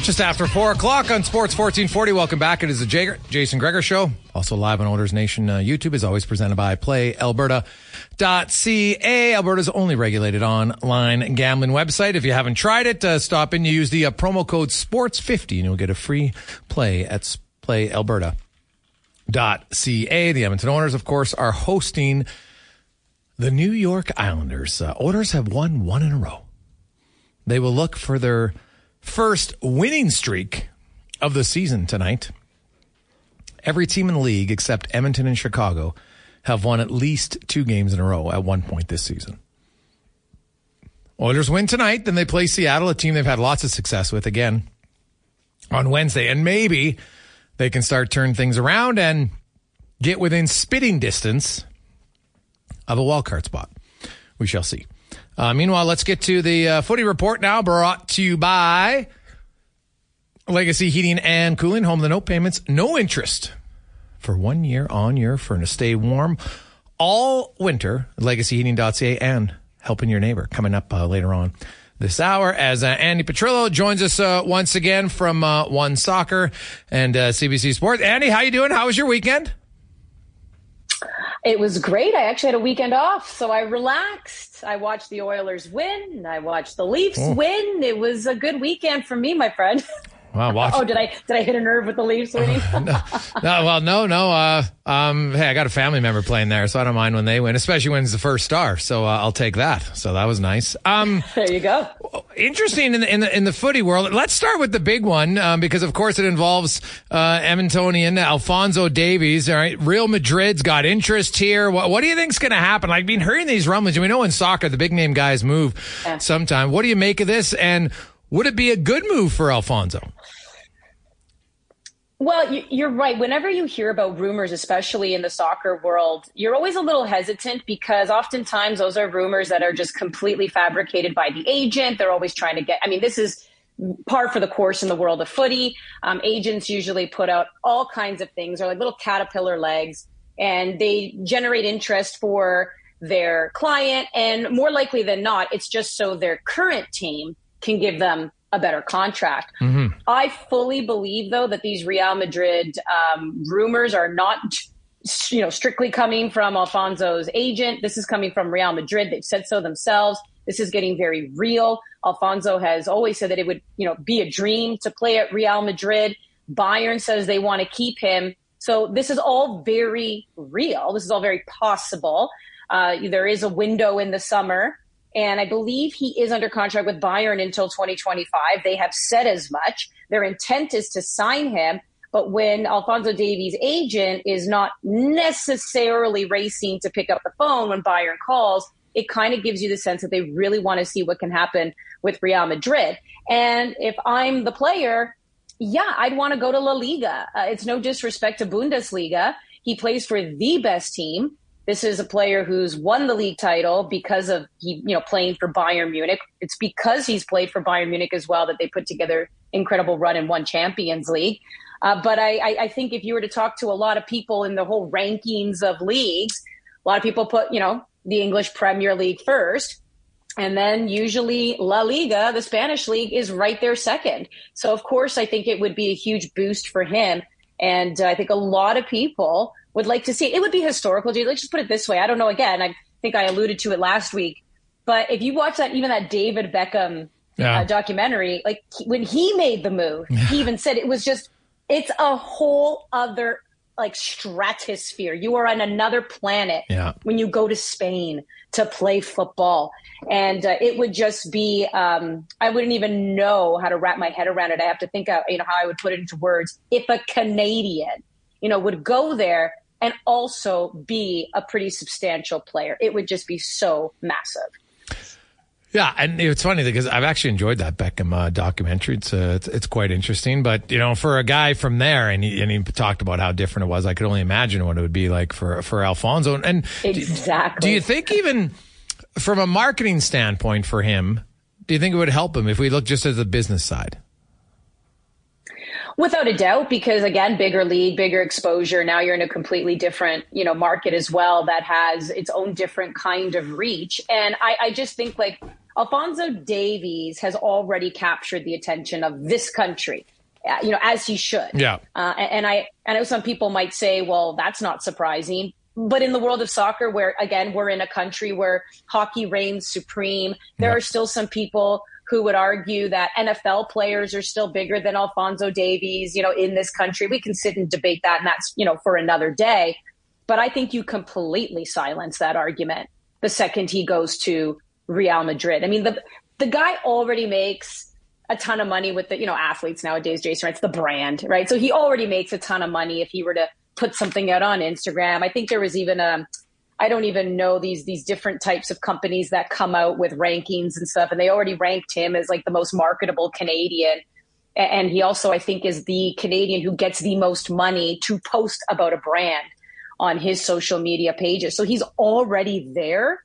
Just after 4 o'clock on Sports 1440. Welcome back. It is the Jason Gregor Show. Also live on Oilers Nation uh, YouTube is always presented by PlayAlberta.ca. Alberta's only regulated online gambling website. If you haven't tried it, uh, stop in. You use the uh, promo code SPORTS50 and you'll get a free play at PlayAlberta.ca. The Edmonton Oilers, of course, are hosting the New York Islanders. Uh, Oilers have won one in a row. They will look for their first winning streak of the season tonight. Every team in the league except Edmonton and Chicago have won at least two games in a row at one point this season. Oilers win tonight, then they play Seattle, a team they've had lots of success with again on Wednesday. And maybe they can start turn things around and get within spitting distance of a wild card spot. We shall see. Uh, meanwhile, let's get to the uh, footy report now, brought to you by Legacy Heating and Cooling. Home the no payments, no interest for one year on your furnace. Stay warm all winter. LegacyHeating.ca and helping your neighbor coming up uh, later on this hour as uh, Andi Petrillo joins us uh, once again from uh, One Soccer and CBC uh, Sports. Andi, how you doing? How was your weekend? It was great. I actually had a weekend off, so I relaxed. I watched the Oilers win. I watched the Leafs oh. win. It was a good weekend for me, my friend. Wow, watch. oh, did I did I hit a nerve with the Leafs winning? no, no, well, no, no. Uh, um, hey, I got a family member playing there, so I don't mind when they win, especially when it's the first star. So uh, I'll take that. So that was nice. Um, there you go. Interesting in the, in the in the footy world. Let's start with the big one um, because, of course, it involves uh, Edmontonian Alphonso Davies. All right, Real Madrid's got interest here. What, what do you think's going to happen? Like, been hearing these rumblings. And we know in soccer the big name guys move yeah. sometime. What do you make of this? And would it be a good move for Alphonso? Well, you're right. Whenever you hear about rumors, especially in the soccer world, you're always a little hesitant because oftentimes those are rumors that are just completely fabricated by the agent. They're always trying to get, I mean, this is par for the course in the world of footy. Um, agents usually put out all kinds of things, or like little caterpillar legs, and they generate interest for their client. And more likely than not, it's just so their current team can give them a better contract. Mm-hmm. I fully believe, though, that these Real Madrid um, rumors are not, you know, strictly coming from Alphonso's agent. This is coming from Real Madrid. They've said so themselves. This is getting very real. Alphonso has always said that it would, you know, be a dream to play at Real Madrid. Bayern says they want to keep him. So this is all very real. This is all very possible. Uh, there is a window in the summer, and I believe he is under contract with Bayern until 2025. They have said as much. Their intent is to sign him. But when Alphonso Davies' agent is not necessarily racing to pick up the phone when Bayern calls, it kind of gives you the sense that they really want to see what can happen with Real Madrid. And if I'm the player, yeah, I'd want to go to La Liga. Uh, it's no disrespect to Bundesliga. He plays for the best team. This is a player who's won the league title because of he, you know, playing for Bayern Munich. It's because he's played for Bayern Munich as well that they put together incredible run and won Champions League. Uh, but I, I think if you were to talk to a lot of people in the whole rankings of leagues, a lot of people put, you know, the English Premier League first. And then usually La Liga, the Spanish league, is right there second. So, of course, I think it would be a huge boost for him. And uh, I think a lot of people would like to see it. Would be historical, dude. Let's just put it this way. I don't know. Again, I think I alluded to it last week. But if you watch that, even that David Beckham yeah. uh, documentary, like when he made the move, yeah. he even said it was just, it's a whole other like stratosphere. You are on another planet yeah. when you go to Spain to play football. And uh, it would just be, um, I wouldn't even know how to wrap my head around it. I have to think of, you know, how I would put it into words. If a Canadian, you know, would go there and also be a pretty substantial player, it would just be so massive. Yeah, and it's funny because I've actually enjoyed that Beckham uh, documentary. It's, uh, it's, it's quite interesting. But you know, for a guy from there, and he and he talked about how different it was. I could only imagine what it would be like for for Alphonso. And exactly, do, do you think even from a marketing standpoint for him, do you think it would help him if we look just at the business side? Without a doubt, because again, bigger league, bigger exposure. Now you're in a completely different, you know, market as well that has its own different kind of reach. And I, I just think like Alphonso Davies has already captured the attention of this country, uh, you know, as he should. Yeah. Uh, and I, I know some people might say, well, that's not surprising. But in the world of soccer, where again, we're in a country where hockey reigns supreme, there are still some people who would argue that NFL players are still bigger than Alphonso Davies, you know, in this country. We can sit and debate that, and that's, you know, for another day. But I think you completely silence that argument the second he goes to Real Madrid. I mean, the the guy already makes a ton of money with the you know athletes nowadays. Jason, right? It's the brand, right? So he already makes a ton of money if he were to put something out on Instagram. I think there was even a I don't even know these these different types of companies that come out with rankings and stuff, and they already ranked him as like the most marketable Canadian. And he also, I think, is the Canadian who gets the most money to post about a brand on his social media pages. So he's already there,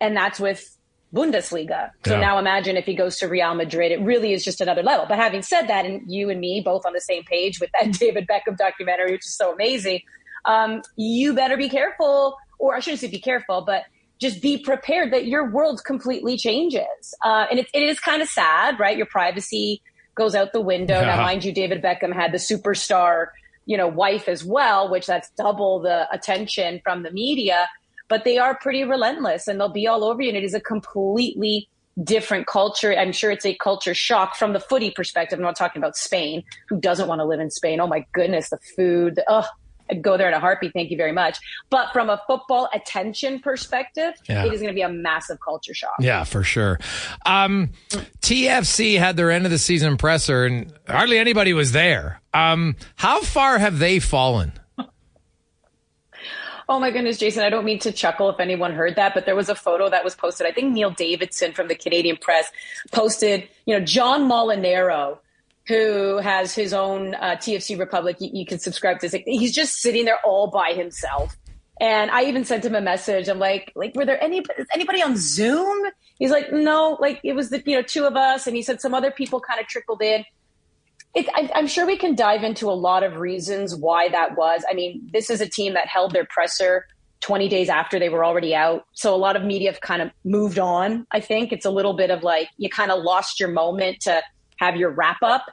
and that's with Bundesliga. So yeah. now imagine if he goes to Real Madrid, it really is just another level. But having said that, and you and me both on the same page with that David Beckham documentary, which is so amazing, um, you better be careful, or I shouldn't say be careful, but just be prepared that your world completely changes. Uh, and it, it is kind of sad, right? Your privacy goes out the window. Yeah. Now, mind you, David Beckham had the superstar, you know, wife as well, which that's double the attention from the media but they are pretty relentless and they'll be all over you. And it is a completely different culture. I'm sure it's a culture shock from the footy perspective. I'm not talking about Spain. Who doesn't want to live in Spain? Oh my goodness, the food. Oh, I'd go there in a heartbeat. Thank you very much. But from a football attention perspective, yeah. it is going to be a massive culture shock. Yeah, for sure. Um, TFC had their end of the season presser, and hardly anybody was there. Um, how far have they fallen? Oh my goodness, Jason, I don't mean to chuckle if anyone heard that, but there was a photo that was posted. I think Neil Davidson from the Canadian Press posted, you know, John Molinaro, who has his own uh, TFC Republic. You, you, can subscribe to this. He's just sitting there all by himself. And I even sent him a message. I'm like, like, were there any anybody on Zoom? He's like, no, like it was the you know two of us, and he said some other people kind of trickled in. It, I, am sure we can dive into a lot of reasons why that was. I mean, this is a team that held their presser 20 days after they were already out. So a lot of media have kind of moved on. I think it's a little bit of like you kind of lost your moment to have your wrap up.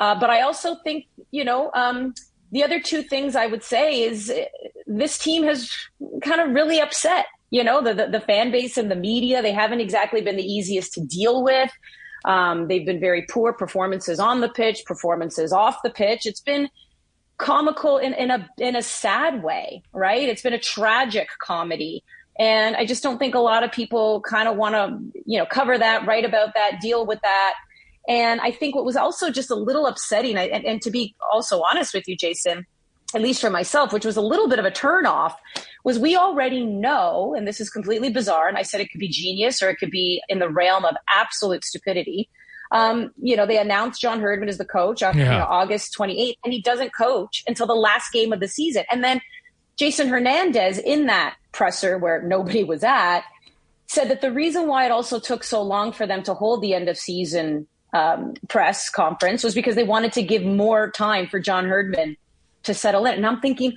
Uh, but I also think, you know, um, the other two things I would say is uh, this team has kind of really upset, you know, the, the, the fan base and the media. They haven't exactly been the easiest to deal with. Um, they've been very poor performances on the pitch, performances off the pitch. It's been comical in, in a in a sad way, right? It's been a tragic comedy. And I just don't think a lot of people kind of want to, you know, cover that, write about that, deal with that. And I think what was also just a little upsetting, and, and to be also honest with you, Jason, at least for myself, which was a little bit of a turnoff, was we already know, and this is completely bizarre, and I said it could be genius or it could be in the realm of absolute stupidity. Um, you know, they announced John Herdman as the coach on yeah. you know, August 28th, and he doesn't coach until the last game of the season. And then Jason Hernandez, in that presser where nobody was at, said that the reason why it also took so long for them to hold the end of season um, press conference was because they wanted to give more time for John Herdman to settle in. And I'm thinking,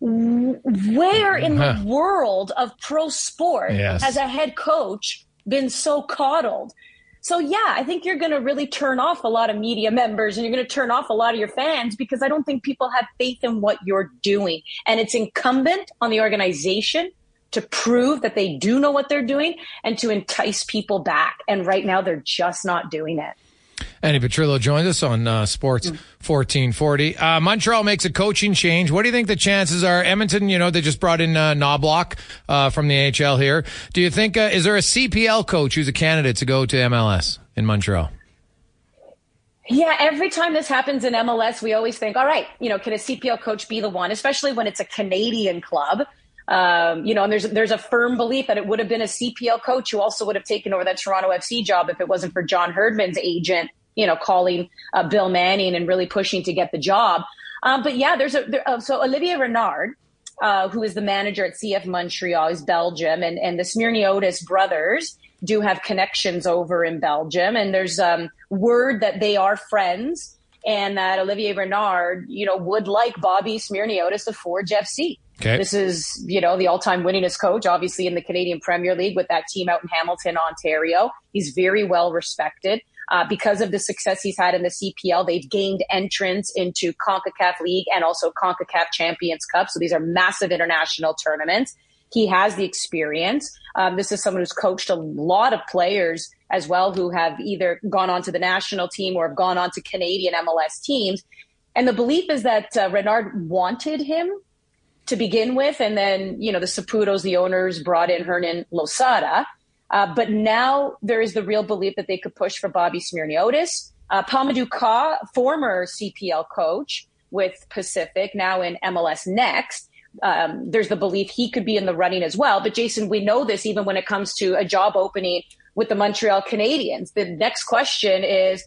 where in the world of pro sport yes. has a head coach been so coddled? So yeah, I think you're going to really turn off a lot of media members and you're going to turn off a lot of your fans because I don't think people have faith in what you're doing. And it's incumbent on the organization to prove that they do know what they're doing and to entice people back. And right now they're just not doing it. Andi Petrillo joins us on uh, Sports 1440. Uh, Montreal makes a coaching change. What do you think the chances are? Edmonton, you know, they just brought in uh, Knoblauch uh, from the AHL here. Do you think, uh, is there a CPL coach who's a candidate to go to MLS in Montreal? Yeah, every time this happens in MLS, we always think, all right, you know, can a CPL coach be the one, especially when it's a Canadian club? Um, you know, and there's there's a firm belief that it would have been a CPL coach who also would have taken over that Toronto FC job if it wasn't for John Herdman's agent you know, calling uh, Bill Manning and really pushing to get the job. Um, but yeah, there's a there, uh, so Olivier Renard, uh, who is the manager at CF Montreal, is Belgium, and and the Smyrniotis brothers do have connections over in Belgium, and there's um, word that they are friends, and that Olivier Renard, you know, would like Bobby Smyrniotis to Forge FC. Okay. This is, you know, the all-time winningest coach, obviously in the Canadian Premier League with that team out in Hamilton, Ontario. He's very well respected. Uh, because of the success he's had in the CPL, they've gained entrance into CONCACAF League and also CONCACAF Champions Cup. So these are massive international tournaments. He has the experience. Um, this is someone who's coached a lot of players as well who have either gone on to the national team or have gone on to Canadian MLS teams. And the belief is that uh, Renard wanted him to begin with. And then, you know, the Saputos, the owners, brought in Hernan Losada. Uh, but now there is the real belief that they could push for Bobby Smyrniotis. Uh, Pa-Modou Kah, former CPL coach with Pacific, now in MLS Next. Um, there's the belief he could be in the running as well. But Jason, we know this even when it comes to a job opening with the Montreal Canadiens. The next question is,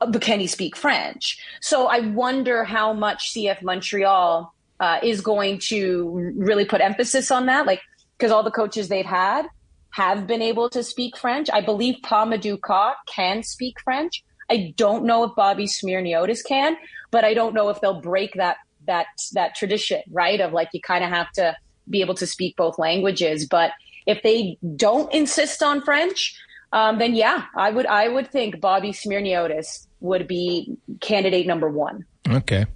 uh, can he speak French? So I wonder how much CF Montreal uh, is going to really put emphasis on that, like because all the coaches they've had have been able to speak French. I believe Pa-Modou Kah can speak French. I don't know if Bobby Smyrniotis can, but I don't know if they'll break that that that tradition, right? Of like you kind of have to be able to speak both languages. But if they don't insist on French, um, then yeah, I would I would think Bobby Smyrniotis would be candidate number one. Okay.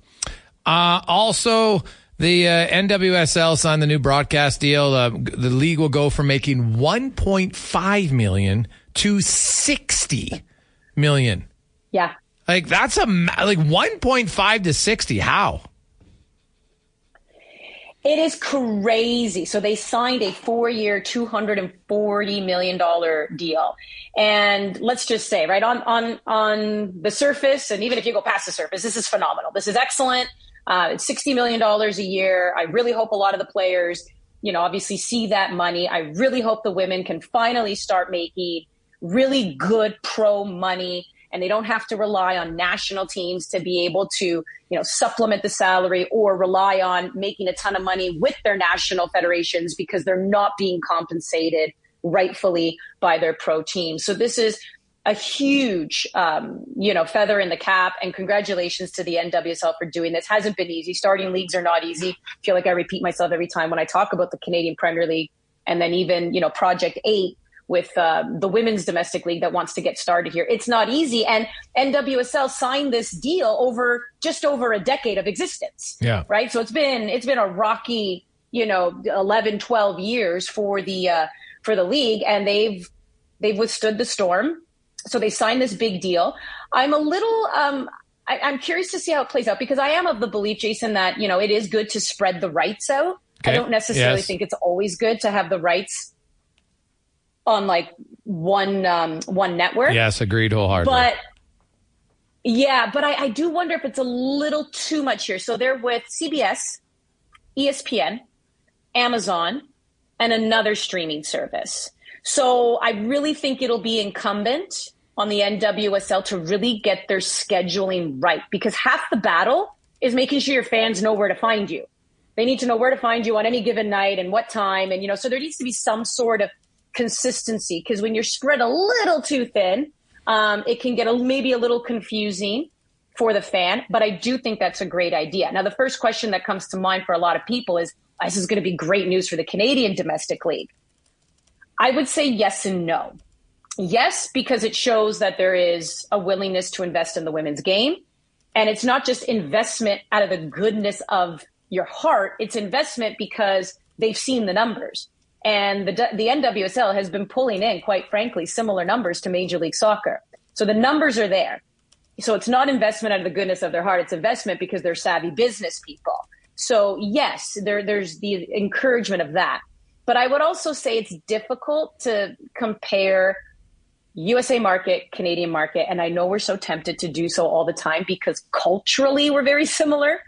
Uh, also, the uh, NWSL signed the new broadcast deal. Uh, the league will go from making 1.5 million to 60 million. Yeah. Like that's a like 1.5 to 60. How? It is crazy. So they signed a four-year, two hundred and forty million dollar deal, and let's just say, right on on on the surface, and even if you go past the surface, this is phenomenal. This is excellent. Uh, it's $60 million a year. I really hope a lot of the players, you know, obviously see that money. I really hope the women can finally start making really good pro money and they don't have to rely on national teams to be able to you know supplement the salary or rely on making a ton of money with their national federations because they're not being compensated rightfully by their pro teams so this is a huge, um, you know, feather in the cap. And congratulations to the NWSL for doing this. Hasn't been easy. Starting leagues are not easy. I feel like I repeat myself every time when I talk about the Canadian Premier League, and then even you know Project Eight with uh, the women's domestic league that wants to get started here. It's not easy. And NWSL signed this deal over just over a decade of existence. Yeah. Right. So it's been it's been a rocky, you know, 11, 12 years for the uh, for the league, and they've they've withstood the storm so they signed this big deal. I'm a little, um, I, am curious to see how it plays out because I am of the belief, Jason, that you know it is good to spread the rights out. Okay. I don't necessarily yes. think it's always good to have the rights on like one um, one network. Yes, agreed wholeheartedly. But yeah, but I, I do wonder if it's a little too much here. So they're with CBS, ESPN, Amazon, and another streaming service. So I really think it'll be incumbent on the NWSL to really get their scheduling right because half the battle is making sure your fans know where to find you. They need to know where to find you on any given night and what time. And, you know, so there needs to be some sort of consistency because when you're spread a little too thin, um, it can get a, maybe a little confusing for the fan. But I do think that's a great idea. Now, the first question that comes to mind for a lot of people is this is going to be great news for the Canadian domestic league. I would say yes and no. Yes, because it shows that there is a willingness to invest in the women's game. And it's not just investment out of the goodness of your heart, it's investment because they've seen the numbers. And the, the NWSL has been pulling in, quite frankly, similar numbers to Major League Soccer. So the numbers are there. So it's not investment out of the goodness of their heart, it's investment because they're savvy business people. So, yes, there, there's the encouragement of that. But I would also say it's difficult to compare USA market, Canadian market. And I know we're so tempted to do so all the time because culturally we're very similar.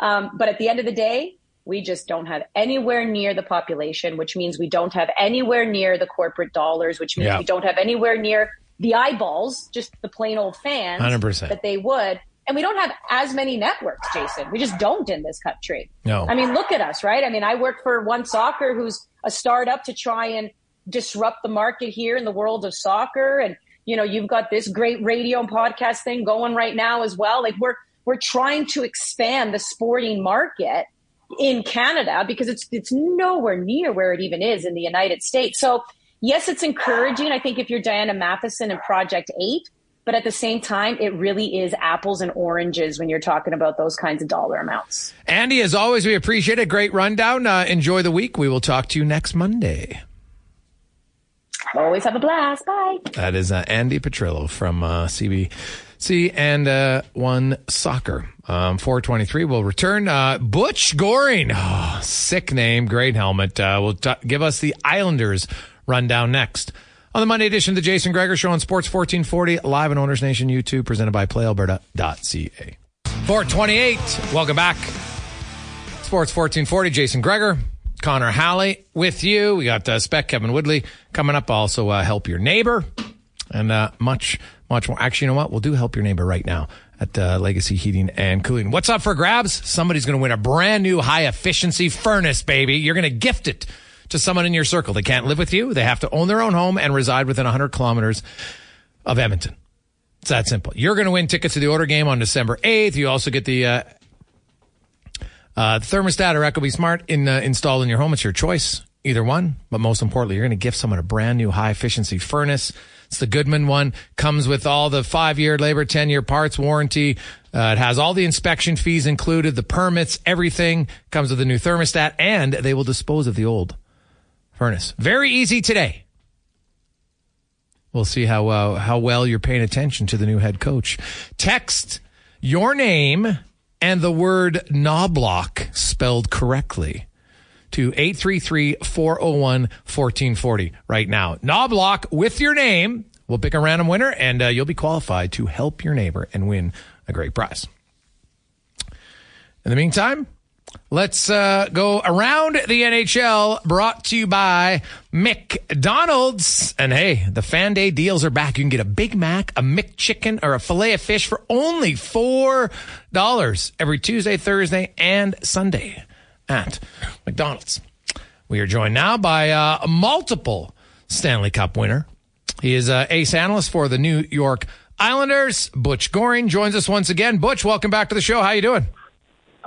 Um, but at the end of the day, we just don't have anywhere near the population, which means we don't have anywhere near the corporate dollars, which means yeah. we don't have anywhere near the eyeballs, just the plain old fans 100%. that they would. And we don't have as many networks, Jason. We just don't in this country. No. I mean, look at us, right? I mean, I work for One Soccer, who's a startup to try and disrupt the market here in the world of soccer and you know you've got this great radio and podcast thing going right now as well like we're we're trying to expand the sporting market in Canada because it's it's nowhere near where it even is in the United States. So yes, it's encouraging. I think if you're Diana Matheson and Project Eight, but at the same time, it really is apples and oranges when you're talking about those kinds of dollar amounts. Andi, as always, we appreciate a great rundown. Uh, enjoy the week. We will talk to you next Monday. Always have a blast. Bye. That is uh, Andi Petrillo from uh, CBC and uh, One Soccer. Um, 423 will return. Uh, Butch Goring. Oh, sick name. Great helmet. Uh, will t- give us the Islanders rundown next. On the Monday edition of the Jason Gregor Show on Sports 1440, live on Oilers Nation YouTube, presented by PlayAlberta.ca. 428. Welcome back. Sports 1440, Jason Gregor, Connor Halley with you. We got uh, Spec Kevin Woodley coming up. Also, uh, help your neighbor and uh, much, much more. Actually, you know what? We'll do help your neighbor right now at uh, Legacy Heating and Cooling. What's up for grabs? Somebody's going to win a brand new high efficiency furnace, baby. You're going to gift it to someone in your circle. They can't live with you. They have to own their own home and reside within 100 kilometers of Edmonton. It's that simple. You're going to win tickets to the order game on December 8th. You also get the uh, uh, thermostat or Ecobee Smart in, uh, installed in your home. It's your choice, either one. But most importantly, you're going to gift someone a brand new high efficiency furnace. It's the Goodman one. Comes with all the five year labor, 10 year parts warranty. Uh, it has all the inspection fees included, the permits, everything comes with a new thermostat and they will dispose of the old furnace. Very easy today. We'll see how, uh, how well you're paying attention to the new head coach. Text your name and the word Knoblauch spelled correctly to 833-401-1440 right now. Knoblauch with your name. We'll pick a random winner and uh, you'll be qualified to help your neighbor and win a great prize. In the meantime, let's uh, go around the NHL brought to you by McDonald's. And hey, the fan day deals are back. You can get a Big Mac, a McChicken, or a filet of fish for only $4 every Tuesday, Thursday, and Sunday at McDonald's. We are joined now by uh, a multiple Stanley Cup winner. He is an ace analyst for the New York Islanders. Butch Goring joins us once again. Butch, welcome back to the show. How are you doing?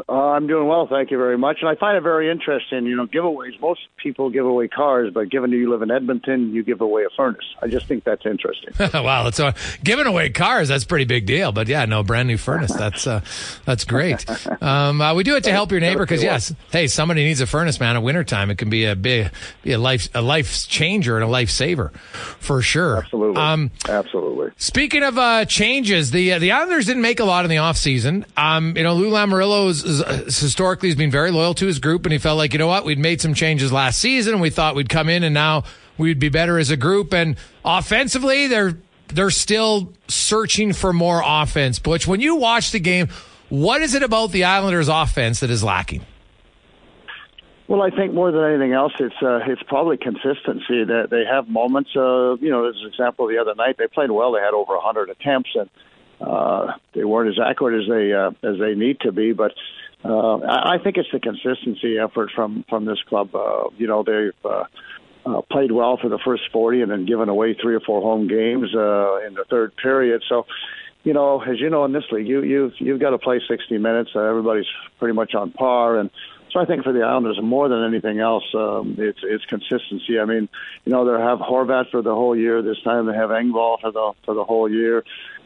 Uh, I'm doing well, thank you very much. And I find it very interesting. You know, giveaways. Most people give away cars, but given that you live in Edmonton, you give away a furnace. I just think that's interesting. wow, it's uh, giving away cars. That's a pretty big deal. But yeah, no brand new furnace. That's uh, that's great. Um, uh, we do it to help your neighbor because yes, hey, somebody needs a furnace, man. At wintertime, it can be a big, be a life a life changer and a life saver for sure. Absolutely. Um, Absolutely. Speaking of uh, changes, the uh, the Islanders didn't make a lot in the offseason. Um, you know, Lou is, historically has been very loyal to his group, and he felt like you know what, we'd made some changes last season, and we thought we'd come in, and now we'd be better as a group. And offensively, they're they're still searching for more offense. Butch, when you watch the game, what is it about the Islanders' offense that is lacking? Well, I think more than anything else, it's uh, it's probably consistency. That they have moments. Uh, you know, as an example, the other night they played well. They had over 100 attempts, and uh, they weren't as accurate as they uh, as they need to be. But uh, I, think it's the consistency effort from from this club. Uh, you know, they've uh, uh, played well for the first 40 and then given away three or four home games uh, in the third period. So, you know, as you know in this league, you you you've got to play 60 minutes. Uh, everybody's pretty much on par and. So I think for the Islanders, more than anything else, um, it's it's consistency. I mean, you know, they have Horvat for the whole year. This time they have Engvall for the for the whole year.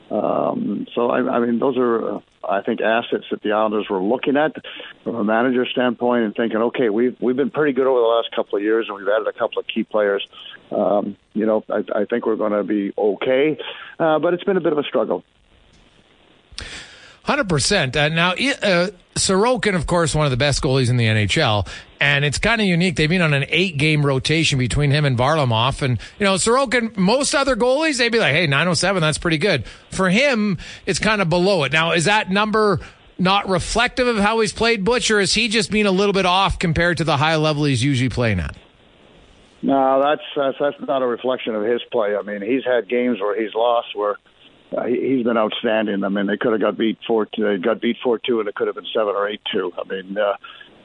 Um, so I, I mean, those are, uh, I think, assets that the Islanders were looking at from a manager standpoint and thinking, okay, we've we've been pretty good over the last couple of years, and we've added a couple of key players. Um, you know, I, I think we're going to be okay, uh, but it's been a bit of a struggle. Hundred uh, percent. Now, uh, Sorokin, of course, one of the best goalies in the NHL, and it's kind of unique. They've been on an eight-game rotation between him and Varlamov, and you know, Sorokin. Most other goalies, they'd be like, "Hey, nine oh seven, that's pretty good." For him, it's kind of below it. Now, is that number? Not reflective of how he's played, Butch, or is he just being a little bit off compared to the high level he's usually playing at? No, that's that's, that's not a reflection of his play. I mean, he's had games where he's lost where uh, he, has been outstanding. I mean, they could have got beat four, they got beat four two, and it could have been seven or eight two. I mean, uh,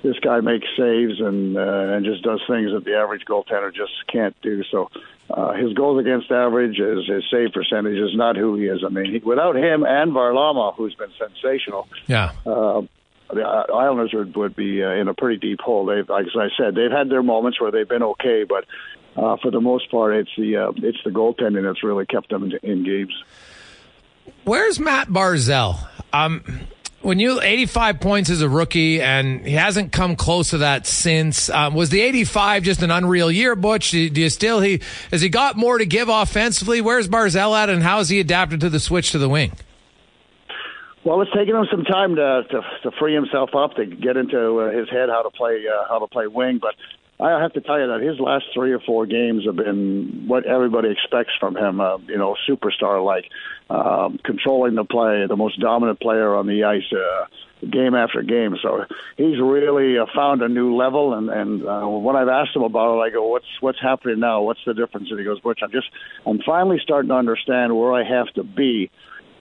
this guy makes saves and uh, and just does things that the average goaltender just can't do. So uh, his goals against average, his his save percentage is not who he is. I mean, he, without him and Varlamov, who's been sensational. Yeah. Uh, the Islanders would, would be uh, in a pretty deep hole. They've, like I said, they've had their moments where they've been okay, but uh, for the most part, it's the uh, it's the goaltending that's really kept them in, in games. Where's Mat Barzal? Um, when you 85 points as a rookie, and he hasn't come close to that since. Um, was the 85 just an unreal year, Butch? Do, you still he has he got more to give offensively? Where's Barzal at, and how has he adapted to the switch to the wing? Well, it's taken him some time to to, to free himself up to get into uh, his head how to play uh, how to play wing, but I have to tell you that his last three or four games have been what everybody expects from him. Uh, you know, superstar like, um, controlling the play, the most dominant player on the ice, uh, game after game. So he's really uh, found a new level. And and uh, when I've asked him about it, I go, "What's what's happening now? What's the difference?" And he goes, "Butch, I'm just I'm finally starting to understand where I have to be."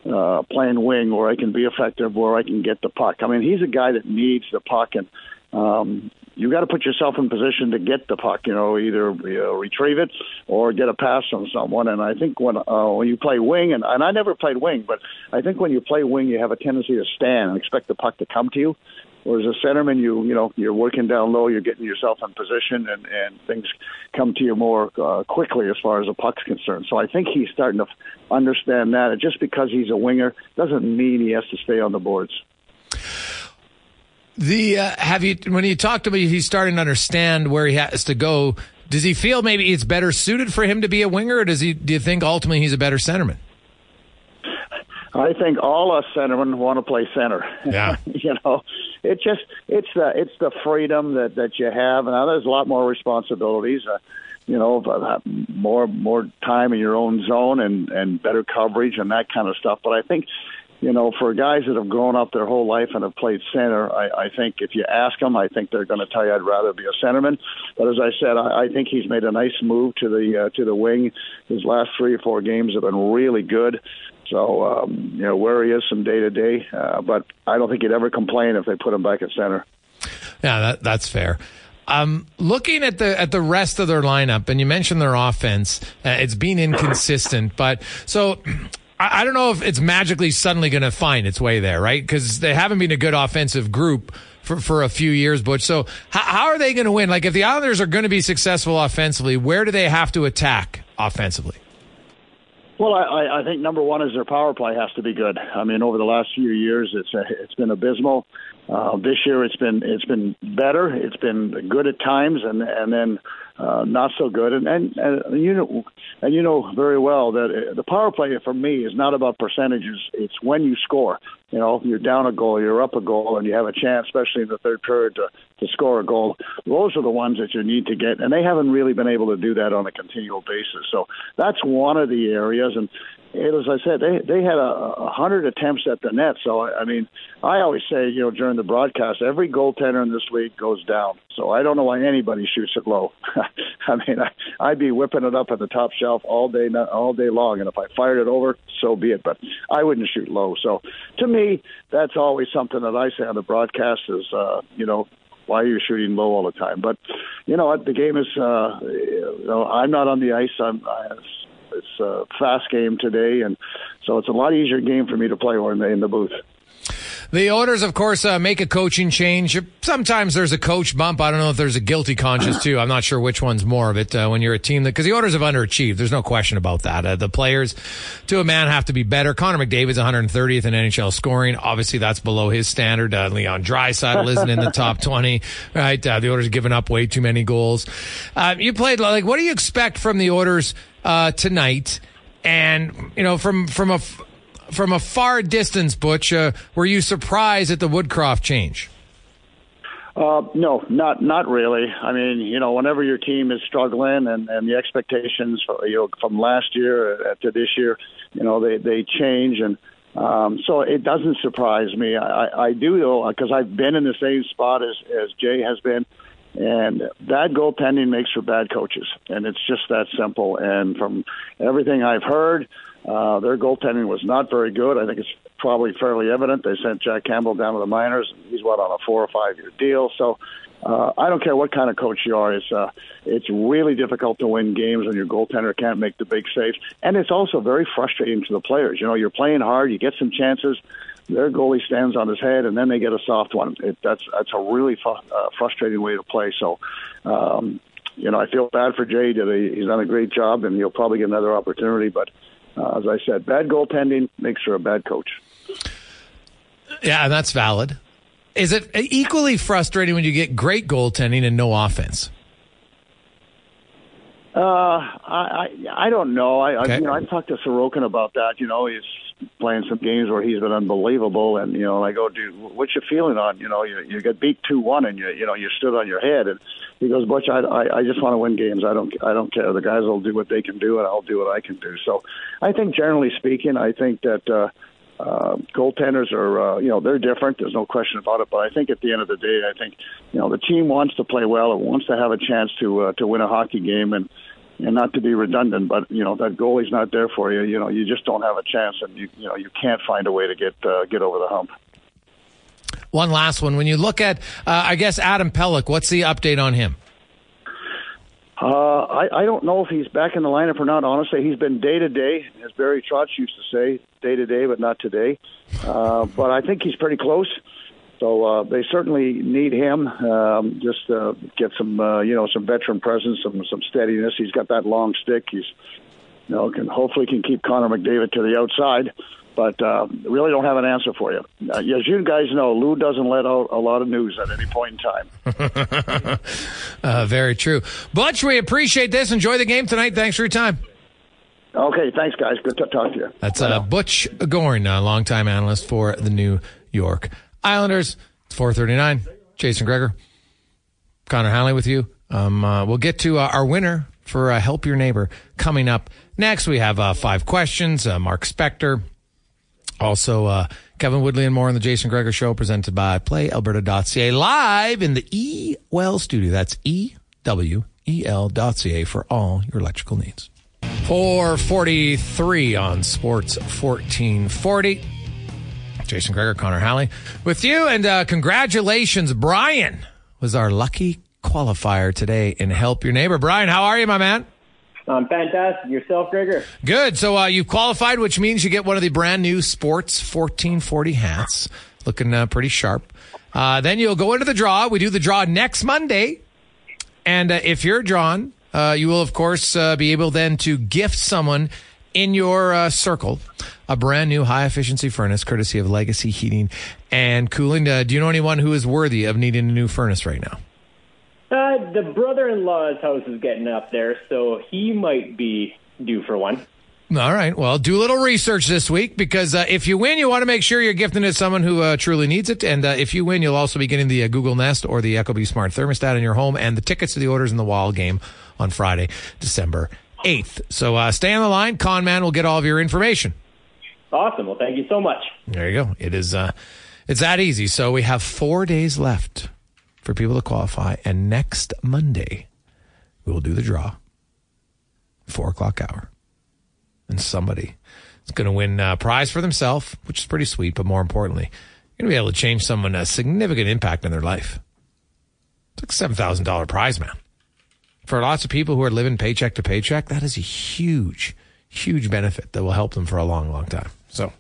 Uh, playing wing where I can be effective, where I can get the puck. I mean, he's a guy that needs the puck, and um, you got to put yourself in position to get the puck. You know, either you know, retrieve it or get a pass from someone. And I think when uh, when you play wing, and, and I never played wing, but I think when you play wing, you have a tendency to stand and expect the puck to come to you. Whereas a centerman, you you know you're working down low, you're getting yourself in position, and and things come to you more uh, quickly as far as the puck's concerned. So I think he's starting to understand that. And just because he's a winger doesn't mean he has to stay on the boards. The uh, have you when you talk to me, he's starting to understand where he has to go. Does he feel maybe it's better suited for him to be a winger, or does he? Do you think ultimately he's a better centerman? I think all us centermen want to play center. Yeah, you know, it just it's the it's the freedom that that you have, and now there's a lot more responsibilities. Uh, you know, uh, more more time in your own zone and and better coverage and that kind of stuff. But I think you know, for guys that have grown up their whole life and have played center, I, I think if you ask them, I think they're going to tell you I'd rather be a centerman. But as I said, I, I think he's made a nice move to the uh, to the wing. His last three or four games have been really good. So um, you know where he is from day to day, uh, but I don't think he'd ever complain if they put him back at center. Yeah, that, that's fair. Um, looking at the at the rest of their lineup, and you mentioned their offense, uh, it's been inconsistent. But so I, I don't know if it's magically suddenly going to find its way there, right? Because they haven't been a good offensive group for, for a few years, Butch. So how, how are they going to win? Like if the Islanders are going to be successful offensively, where do they have to attack offensively? Well, I, I think number one is their power play has to be good. I mean, over the last few years, it's it's been abysmal. Uh, this year, it's been it's been better. It's been good at times, and and then uh, not so good. And, and and you know, and you know very well that uh, the power play for me is not about percentages. It's when you score. You know, you're down a goal, you're up a goal, and you have a chance, especially in the third period, to to score a goal. Those are the ones that you need to get, and they haven't really been able to do that on a continual basis. So that's one of the areas. And as I said, they they had a, a hundred attempts at the net. So I mean, I always say, you know, during the broadcast, every goaltender in this league goes down. So I don't know why anybody shoots it low. I mean, I, I'd be whipping it up at the top shelf all day, all day long, and if I fired it over, so be it. But I wouldn't shoot low. So to me, that's always something that I say on the broadcast is, uh, you know, why are you shooting low all the time? But you know what? The game is. Uh, you know, I'm not on the ice. I'm. I, it's a fast game today, and so it's a lot easier game for me to play in the, in the booth. The Oilers, of course, uh, make a coaching change. Sometimes there's a coach bump. I don't know if there's a guilty conscience too. I'm not sure which one's more of it uh, when you're a team that because the Oilers have underachieved. There's no question about that. Uh, the players, to a man, have to be better. Connor McDavid's 130th in NHL scoring. Obviously, that's below his standard. Uh, Leon Draisaitl isn't in the top 20. Right? Uh, the Oilers have given up way too many goals. Uh, you played like what do you expect from the Oilers tonight? And you know, from from a from a far distance, Butch, uh, were you surprised at the Woodcroft change? Uh, no, not not really. I mean, you know, whenever your team is struggling and, and the expectations, you know, from last year to this year, you know, they they change, and um, so it doesn't surprise me. I, I do though, because I've been in the same spot as as Jay has been, and bad goaltending makes for bad coaches, and it's just that simple. And from everything I've heard, uh, their goaltending was not very good. I think it's probably fairly evident. They sent Jack Campbell down to the minors. He's what on a four or five year deal. So uh, I don't care what kind of coach you are. It's uh, it's really difficult to win games when your goaltender can't make the big saves, and it's also very frustrating to the players. You know, you're playing hard, you get some chances. Their goalie stands on his head, and then they get a soft one. It, that's that's a really fu- uh, frustrating way to play. So, um, you know, I feel bad for Jay. He's done a great job, and he'll probably get another opportunity. But uh, as I said, bad goaltending makes for a bad coach. Yeah, and that's valid. Is it equally frustrating when you get great goaltending and no offense? Uh, I, I I don't know. I, okay. I you know I talked to Sorokin about that. You know, he's playing some games where he's been unbelievable, and you know, I go, dude, what's your feeling on? You know, you you get beat two one, and you you know you stood on your head, and he goes, Butch, I, I I just want to win games. I don't I don't care. The guys will do what they can do, and I'll do what I can do. So, I think generally speaking, I think that. uh uh, goaltenders are, uh, you know, they're different. There's no question about it. But I think at the end of the day, I think, you know, the team wants to play well. It wants to have a chance to uh, to win a hockey game, and and not to be redundant, but you know that goalie's not there for you. You know, you just don't have a chance, and you you know you can't find a way to get uh, get over the hump. One last one. When you look at, uh, I guess Adam Pelech, what's the update on him? Uh, I, I don't know if he's back in the lineup or not. Honestly, he's been day to day, as Barry Trotz used to say, day to day, but not today. Uh, but I think he's pretty close. So uh, they certainly need him. Um, just uh, get some, uh, you know, some veteran presence, some some steadiness. He's got that long stick. He's, you know, can hopefully can keep Connor McDavid to the outside. But uh, really don't have an answer for you. Uh, as you guys know, Lou doesn't let out a lot of news at any point in time. uh, very true. Butch, we appreciate this. Enjoy the game tonight. Thanks for your time. Okay, thanks, guys. Good to talk to you. That's uh, Butch Goring, a longtime analyst for the New York Islanders. It's 439. Jason Gregor, Connor Hanley with you. Um, uh, we'll get to uh, our winner for uh, Help Your Neighbor coming up next. We have uh, five questions. Uh, Mark Spector. Also, uh, Kevin Woodley and more on the Jason Gregor Show presented by PlayAlberta.ca live in the E Well studio. That's E W E L.ca for all your electrical needs. 443 on Sports 1440. Jason Gregor, Connor Halley with you. And uh, congratulations, Brian was our lucky qualifier today in Help Your Neighbor. Brian, how are you, my man? I'm um, fantastic. Yourself, Gregor? Good. So uh, you've qualified, which means you get one of the brand new Sports 1440 hats. Looking uh, pretty sharp. Uh, then you'll go into the draw. We do the draw next Monday. And uh, if you're drawn, uh, you will, of course, uh, be able then to gift someone in your circle a brand new high efficiency furnace courtesy of Legacy Heating and Cooling. do you know anyone who is worthy of needing a new furnace right now? Uh, the brother-in-law's house is getting up there, so he might be due for one. All right. Well, do a little research this week because uh, if you win, you want to make sure you're gifting it to someone who uh, truly needs it. And uh, if you win, you'll also be getting the uh, Google Nest or the Ecobee Smart Thermostat in your home and the tickets to the Orders in the Wall game on Friday, December 8th. So uh, stay on the line. Conman will get all of your information. Awesome. Well, thank you so much. There you go. It is. Uh, it's that easy. So we have four days left for people to qualify. And next Monday, we will do the draw, four o'clock hour. And somebody is going to win a prize for themselves, which is pretty sweet. But more importantly, you're going to be able to change someone a significant impact in their life. It's like $7,000 prize, man. For lots of people who are living paycheck to paycheck, that is a huge, huge benefit that will help them for a long, long time. So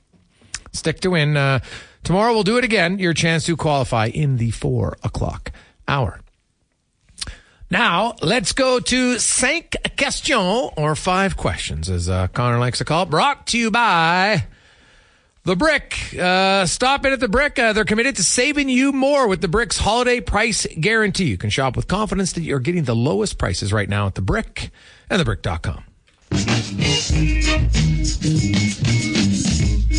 stick to win. Uh, Tomorrow we'll do it again. Your chance to qualify in the four o'clock hour. Now, let's go to cinq questions or five questions, as uh, Connor likes to call it. Brought to you by The Brick. Uh, stop in at The Brick. Uh, they're committed to saving you more with The Brick's holiday price guarantee. You can shop with confidence that you're getting the lowest prices right now at The Brick and TheBrick.com.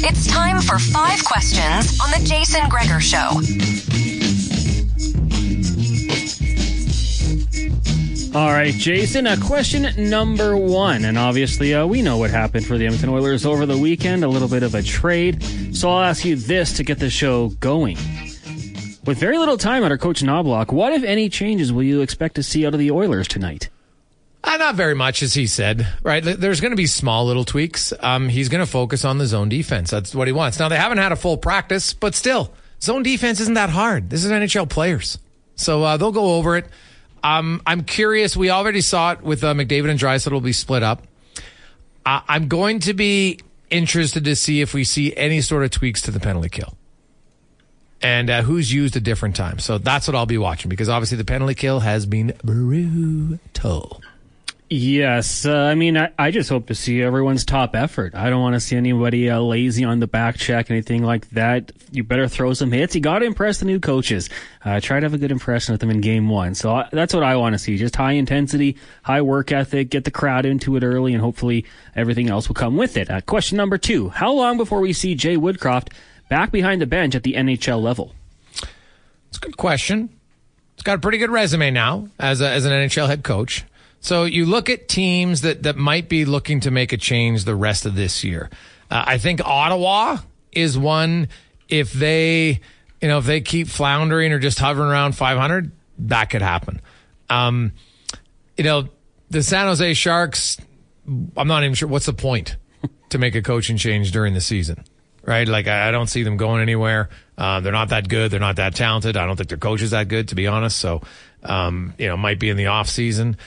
It's time for five questions on The Jason Gregor Show. All right, Jason, uh, question number one. And obviously, uh, we know what happened for the Edmonton Oilers over the weekend a little bit of a trade. So I'll ask you this to get the show going. With very little time under Coach Knoblauch, what, if any, changes will you expect to see out of the Oilers tonight? Uh, not very much, as he said. Right, there's going to be small little tweaks. Um, he's going to focus on the zone defense. That's what he wants. Now they haven't had a full practice, but still, zone defense isn't that hard. This is NHL players, so uh, they'll go over it. Um, I'm curious. We already saw it with uh, McDavid and Draisaitl will be split up. Uh, I'm going to be interested to see if we see any sort of tweaks to the penalty kill and uh, who's used at different times. So that's what I'll be watching because obviously the penalty kill has been brutal. Yes, uh, I mean, I, I, just hope to see everyone's top effort. I don't want to see anybody uh, lazy on the back check, anything like that. You better throw some hits. You got to impress the new coaches. Uh, try to have a good impression with them in game one. So I, that's what I want to see. Just high intensity, high work ethic, get the crowd into it early, and hopefully everything else will come with it. Uh, question number two How long before we see Jay Woodcroft back behind the bench at the NHL level? It's a good question. He's got a pretty good resume now as, a, as an NHL head coach. So you look at teams that, that might be looking to make a change the rest of this year. Uh, I think Ottawa is one. If they, you know, if they keep floundering or just hovering around 500, that could happen. Um, you know, the San Jose Sharks. I'm not even sure what's the point to make a coaching change during the season, right? Like I, don't see them going anywhere. Uh, they're not that good. They're not that talented. I don't think their coach is that good, to be honest. So, um, you know, might be in the off season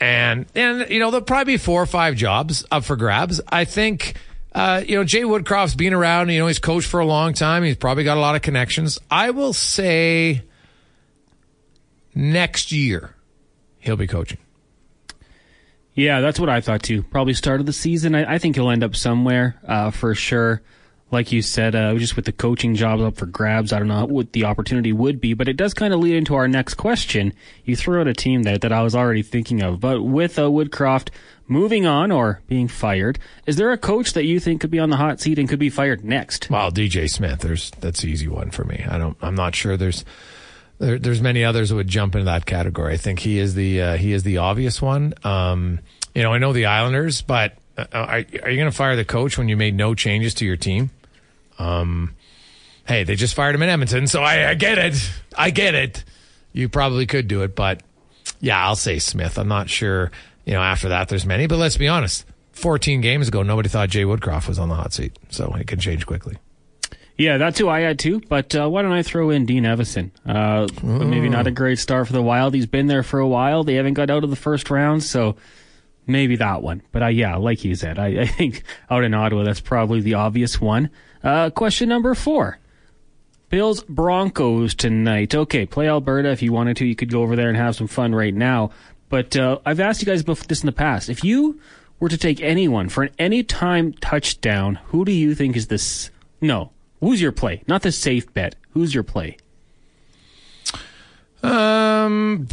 and and you know there'll probably be four or five jobs up for grabs. I think. Uh, you know, Jay Woodcroft's been around. You know, he's coached for a long time. He's probably got a lot of connections. I will say next year he'll be coaching. Yeah, that's what I thought too. Probably start of the season. I, I think he'll end up somewhere uh, for sure like you said, uh, just with the coaching jobs up for grabs, I don't know what the opportunity would be, but it does kind of lead into our next question. You threw out a team that, that I was already thinking of, but with uh, Woodcroft moving on or being fired, is there a coach that you think could be on the hot seat and could be fired next? Well, DJ Smith, there's that's the easy one for me. I don't, I'm not sure there's. There, there's many others that would jump into that category. I think he is the uh, he is the obvious one. Um, you know, I know the Islanders, but uh, are, are you going to fire the coach when you made no changes to your team? Um, hey, they just fired him in Edmonton, so I, I get it. I get it. You probably could do it, but yeah, I'll say Smith. I'm not sure. You know, after that, there's many, but let's be honest. 14 games ago, nobody thought Jay Woodcroft was on the hot seat, so it can change quickly. Yeah, that's who I had too. But uh, why don't I throw in Dean Evason? Uh, maybe not a great start for the Wild. He's been there for a while. They haven't got out of the first round, so maybe that one. But uh, yeah, like you said, I, I think out in Ottawa, that's probably the obvious one. Uh, question number four. Bills Broncos tonight. Okay, play Alberta. If you wanted to, you could go over there and have some fun right now. But uh, I've asked you guys about this in the past. If you were to take anyone for an anytime touchdown, who do you think is this? No, who's your play? Not the safe bet. Who's your play? Um.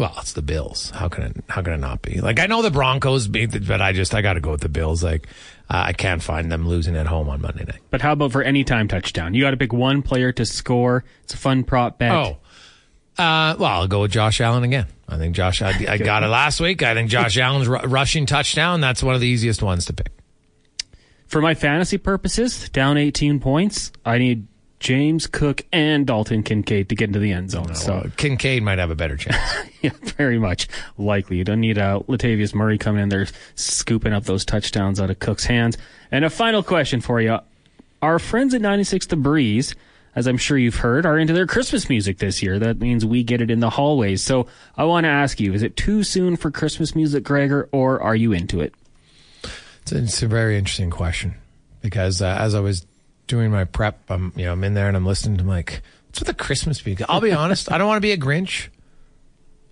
Well, it's the Bills. How can it? How can it not be? Like I know the Broncos but I just I got to go with the Bills. Like uh, I can't find them losing at home on Monday night. But how about for any time touchdown? You got to pick one player to score. It's a fun prop bet. Oh, uh, well, I'll go with Josh Allen again. I think Josh. I, I got it last week. I think Josh Allen's r- rushing touchdown. That's one of the easiest ones to pick. For my fantasy purposes, down 18 points, I need James Cook and Dalton Kincaid to get into the end zone. so Well, Kincaid might have a better chance. yeah, very much likely. You don't need uh, Latavius Murray coming in there scooping up those touchdowns out of Cook's hands. And a final question for you: Our friends at 96 The Breeze, as I'm sure you've heard, are into their Christmas music this year. That means we get it in the hallways. So I want to ask you: Is it too soon for Christmas music, Gregor, or are you into it? It's a, it's a very interesting question because uh, as I was doing my prep, I'm you know I'm in there and I'm listening to like what's with the Christmas music. I'll be honest, I don't want to be a Grinch.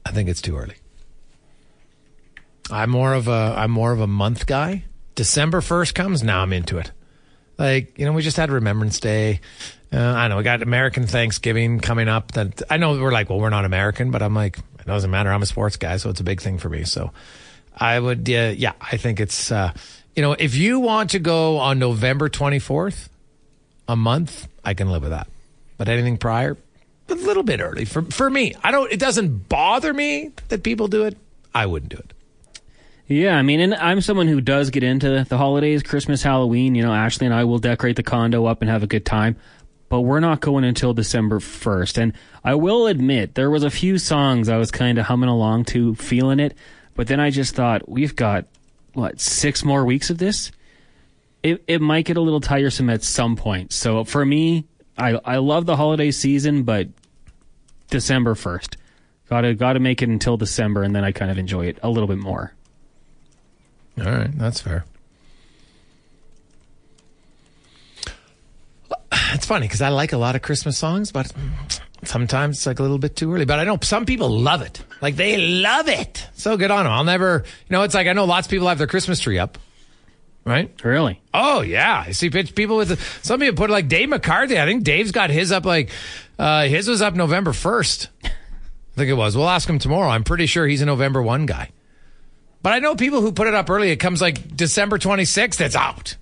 I think it's too early. I'm more of a I'm more of a month guy. December first comes, now I'm into it. Like you know, we just had Remembrance Day. Uh, I know we got American Thanksgiving coming up. That I know we're like, well, we're not American, but I'm like, it doesn't matter. I'm a sports guy, so it's a big thing for me. So I would, uh, yeah, I think it's, uh, you know, if you want to go on November 24th, a month, I can live with that. But anything prior, a little bit early for for me. I don't. It doesn't bother me that people do it. I wouldn't do it. Yeah, I mean, and I'm someone who does get into the holidays, Christmas, Halloween. You know, Ashley and I will decorate the condo up and have a good time, but we're not going until December 1st. And I will admit, there was a few songs I was kind of humming along to, feeling it, but then I just thought, we've got, what, six more weeks of this? It, it might get a little tiresome at some point. So for me, I, I love the holiday season, but December 1st. Gotta, gotta make it until December, and then I kind of enjoy it a little bit more. All right, that's fair. It's funny because I like a lot of Christmas songs, but sometimes it's like a little bit too early. But I know some people love it. Like they love it. So good on them. I'll never, you know, it's like I know lots of people have their Christmas tree up, right? Really? Oh yeah, I see pitch people with the, some people put like Dave McCarthy. I think Dave's got his up like uh, his was up November first. I think it was. We'll ask him tomorrow. I'm pretty sure he's a November one guy. But I know people who put it up early. It comes like December 26th. It's out.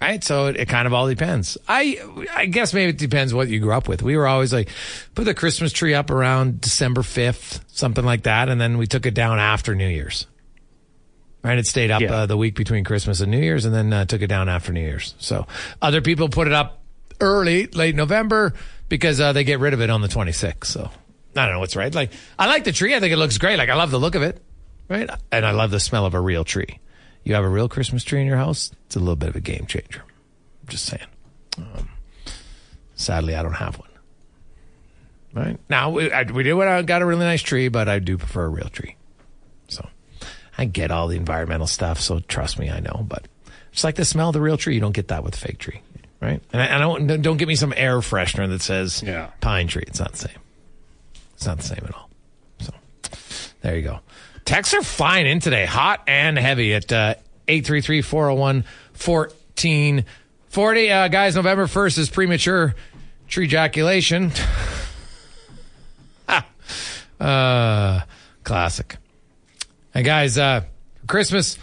Right. So it, it kind of all depends. I, I guess maybe it depends what you grew up with. We were always like, put the Christmas tree up around December 5th, something like that. And then we took it down after New Year's. Right. It stayed up Yeah. uh, the week between Christmas and New Year's and then uh, took it down after New Year's. So other people put it up early, late November because uh, they get rid of it on the 26th. So I don't know what's right. Like, I like the tree. I think it looks great. Like, I love the look of it right? And I love the smell of a real tree. You have a real Christmas tree in your house, it's a little bit of a game changer. I'm just saying. Um, sadly, I don't have one. Right now, we, I, we do. I got a really nice tree, but I do prefer a real tree. I get all the environmental stuff. So trust me, I know. But it's like the smell of the real tree, you don't get that with the fake tree, right? And I, I don't don't get me some air freshener that says Yeah. pine tree. It's not the same. It's not the same at all. So there you go. Texts are flying in today, hot and heavy at uh, 833 401 1440. Uh, guys, November 1st is premature tree ejaculation. Ah. uh, classic. And guys, uh, Christmas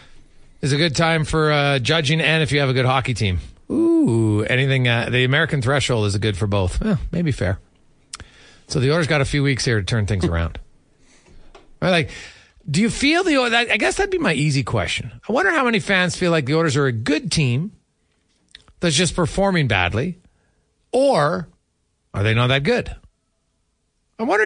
is a good time for uh, judging and if you have a good hockey team. Ooh, anything, uh, the American threshold is a good for both. Eh, maybe fair. So the Oilers got a few weeks here to turn things around. Right, like, do you feel the? I guess that'd be my easy question. I wonder how many fans feel like the Oilers are a good team that's just performing badly, or are they not that good? I wonder.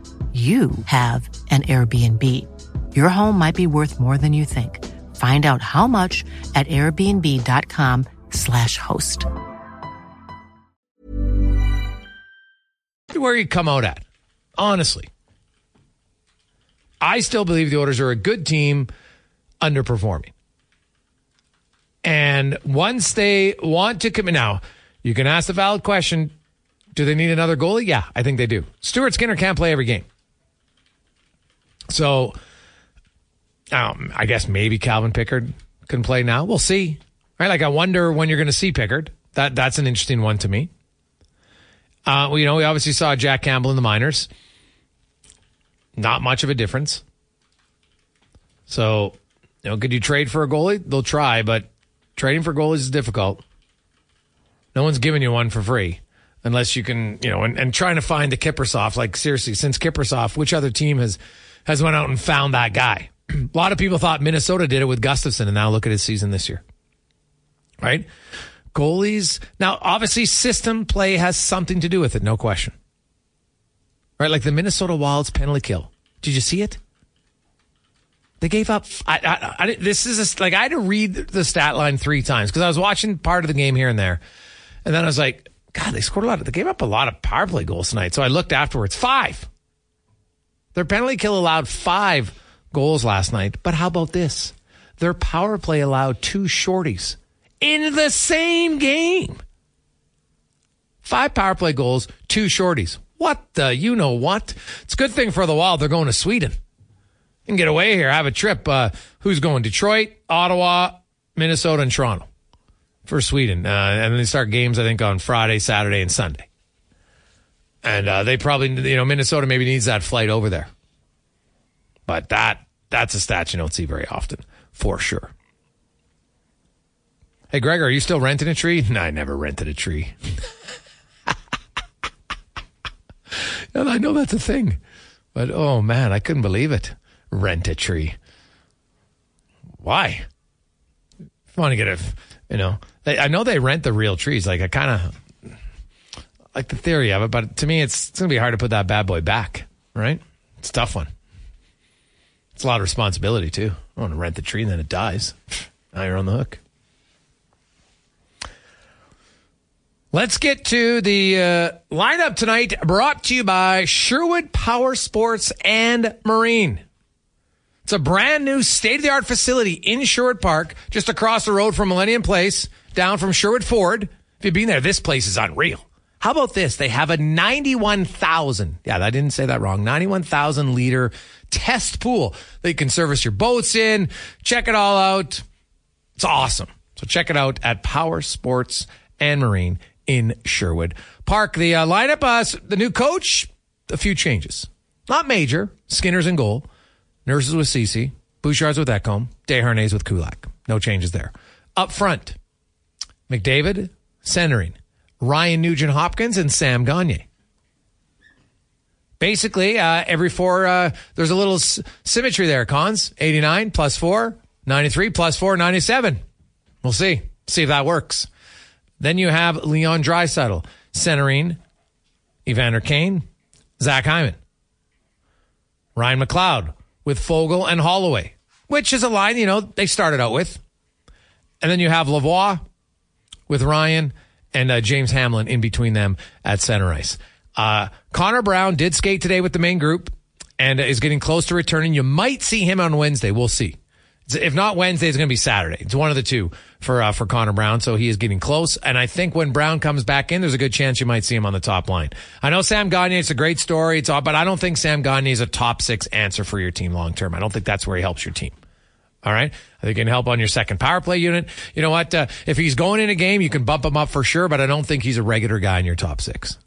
you have an Airbnb. Your home might be worth more than you think. Find out how much at airbnb.com/slash host. Where you come out at, honestly. I still believe the Oilers are a good team underperforming. And once they want to commit, now you can ask the valid question do they need another goalie? Yeah, I think they do. Stuart Skinner can't play every game. So um, I guess maybe Calvin Pickard can play now. We'll see. Right? Like I wonder when you're going to see Pickard. That that's an interesting one to me. Uh, well, you know, we obviously saw Jack Campbell in the minors. Not much of a difference. So, you know, could you trade for a goalie? They'll try, but trading for goalies is difficult. No one's giving you one for free unless you can, you know, and, and trying to find the Kiprusoff. Like seriously, since Kiprusoff, which other team has has went out and found that guy? a lot of people thought Minnesota did it with Gustavsson, and now look at his season this year. Right? Goalies. Now, obviously, system play has something to do with it, no question. Right? Like the Minnesota Wild's penalty kill. Did you see it? They gave up. I, I, I, this is a, like I had to read the stat line three times because I was watching part of the game here and there, and then I was like, God, they scored a lot. Of, they gave up a lot of power play goals tonight. So I looked afterwards. Five. Their penalty kill allowed five goals last night. But how about this? Their power play allowed two shorties in the same game. Five power play goals, two shorties. What the? You know what? It's a good thing for the Wild. They're going to Sweden. and get away here, I have a trip. Uh, who's going? Detroit, Ottawa, Minnesota, and Toronto for Sweden. Uh, and then they start games, I think, on Friday, Saturday, and Sunday. And uh, they probably, you know, Minnesota maybe needs that flight over there. But that that's a stat you don't see very often, for sure. Hey, Greg, are you still renting a tree? No, I never rented a tree. and I know that's a thing. But oh man, I couldn't believe it. Rent a tree. Why? If you want to get a, you know, they, I know they rent the real trees. Like I kind of like the theory of it, but to me, it's, it's going to be hard to put that bad boy back, right? It's a tough one. It's a lot of responsibility too. I want to rent the tree and then it dies. Now you're on the hook. Let's get to the uh, lineup tonight, brought to you by Sherwood Power Sports and Marine. It's a brand new state of the art facility in Sherwood Park, just across the road from Millennium Place, down from Sherwood Ford. If you've been there, this place is unreal. How about this? They have a 91,000, yeah, I didn't say that wrong, 91,000 liter test pool that you can service your boats in. Check it all out. It's awesome. So check it out at Power Sports and Marine in Sherwood Park. The uh, lineup, uh, the new coach, a few changes. Not major. Skinner's in goal. Nurses with Ceci. Bouchard's with Ekholm. Desharnais with Kulak. No changes there. Up front, McDavid, centering. Ryan Nugent Hopkins and Sam Gagner. basically, uh, every four, uh, there's a little s- symmetry there. Cons, 89 plus four, 93 plus four, 97. We'll see. See if that works. Then you have Leon Draisaitl, centering Evander Kane, Zach Hyman, Ryan McLeod with Foegele and Holloway, which is a line, you know, they started out with. And then you have Lavoie with Ryan and uh, James Hamblin in between them at center ice. Uh, Connor Brown did skate today with the main group and is getting close to returning. You might see him on Wednesday. We'll see. If not Wednesday, it's going to be Saturday. It's one of the two for uh, for Connor Brown. So he is getting close. And I think when Brown comes back in, there's a good chance you might see him on the top line. I know Sam Gagner. It's a great story. It's all, but I don't think Sam Gagner is a top six answer for your team long term. I don't think that's where he helps your team. All right. I think can help on your second power play unit. You know what? Uh, if he's going in a game, you can bump him up for sure, but I don't think he's a regular guy in your top six.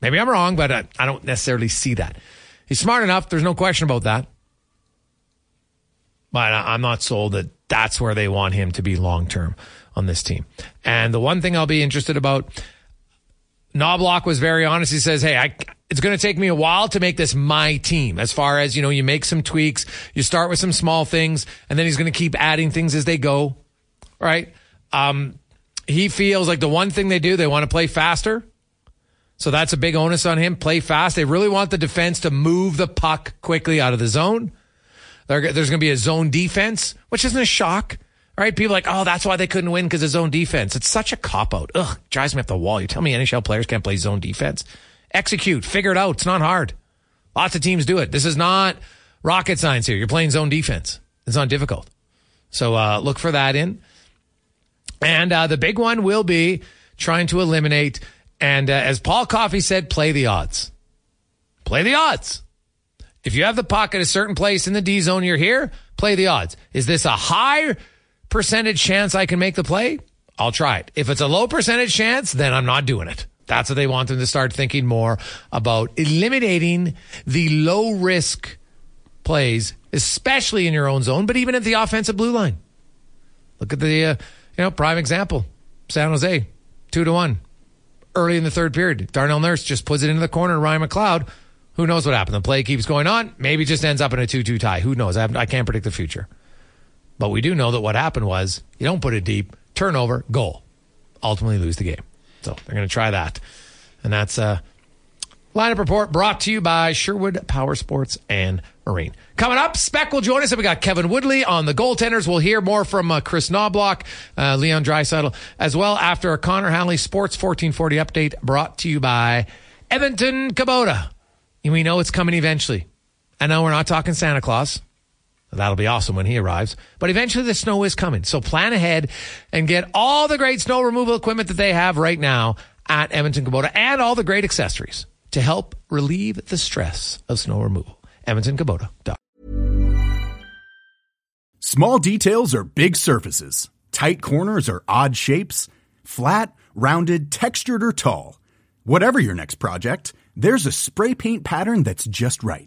Maybe I'm wrong, but I, I don't necessarily see that. He's smart enough. There's no question about that. But I, I'm not sold that that's where they want him to be long term on this team. And the one thing I'll be interested about, Knoblauch was very honest. He says, Hey, I, it's going to take me a while to make this my team. As far as, you know, you make some tweaks, you start with some small things, and then he's going to keep adding things as they go. Right. Um, he feels like the one thing they do, they want to play faster. So that's a big onus on him. Play fast. They really want the defense to move the puck quickly out of the zone. There's going to be a zone defense, which isn't a shock. Right? People like, oh, that's why they couldn't win because of zone defense. It's such a cop out. Ugh, drives me up the wall. You tell me NHL players can't play zone defense. Execute, figure it out. It's not hard. Lots of teams do it. This is not rocket science here. You're playing zone defense. It's not difficult. So uh, look for that in. And uh, the big one will be trying to eliminate, and uh, as Paul Coffey said, play the odds. Play the odds. If you have the puck at a certain place in the D zone, you're here, play the odds. Is this a high percentage chance I can make the play? I'll try it. If it's a low percentage chance, then I'm not doing it. That's what they want them to start thinking more about eliminating the low risk plays, especially in your own zone, but even at the offensive blue line. Look at the, uh, you know, prime example San Jose, two to one. Early in the third period, Darnell Nurse just puts it into the corner. Ryan McLeod, who knows what happened? The play keeps going on. Maybe just ends up in a 2 2 tie. Who knows? I, I can't predict the future. But we do know that what happened was you don't put it deep, turnover, goal. Ultimately lose the game. So they're going to try that. And that's a lineup report brought to you by Sherwood Power Sports and Marine. Coming up, Spec will join us. And we got Kevin Woodley on the goaltenders. We'll hear more from uh, Chris Knoblauch, uh, Leon Draisaitl, as well after a Connor Hanley Sports 1440 update brought to you by Edmonton Kubota. And we know it's coming eventually. I know we're not talking Santa Claus. That'll be awesome when he arrives. But eventually the snow is coming. So plan ahead and get all the great snow removal equipment that they have right now at Edmonton Kubota and all the great accessories to help relieve the stress of snow removal. EdmontonKubota.com. Small details are big surfaces. Tight corners are odd shapes. Flat, rounded, textured, or tall. Whatever your next project, there's a spray paint pattern that's just right.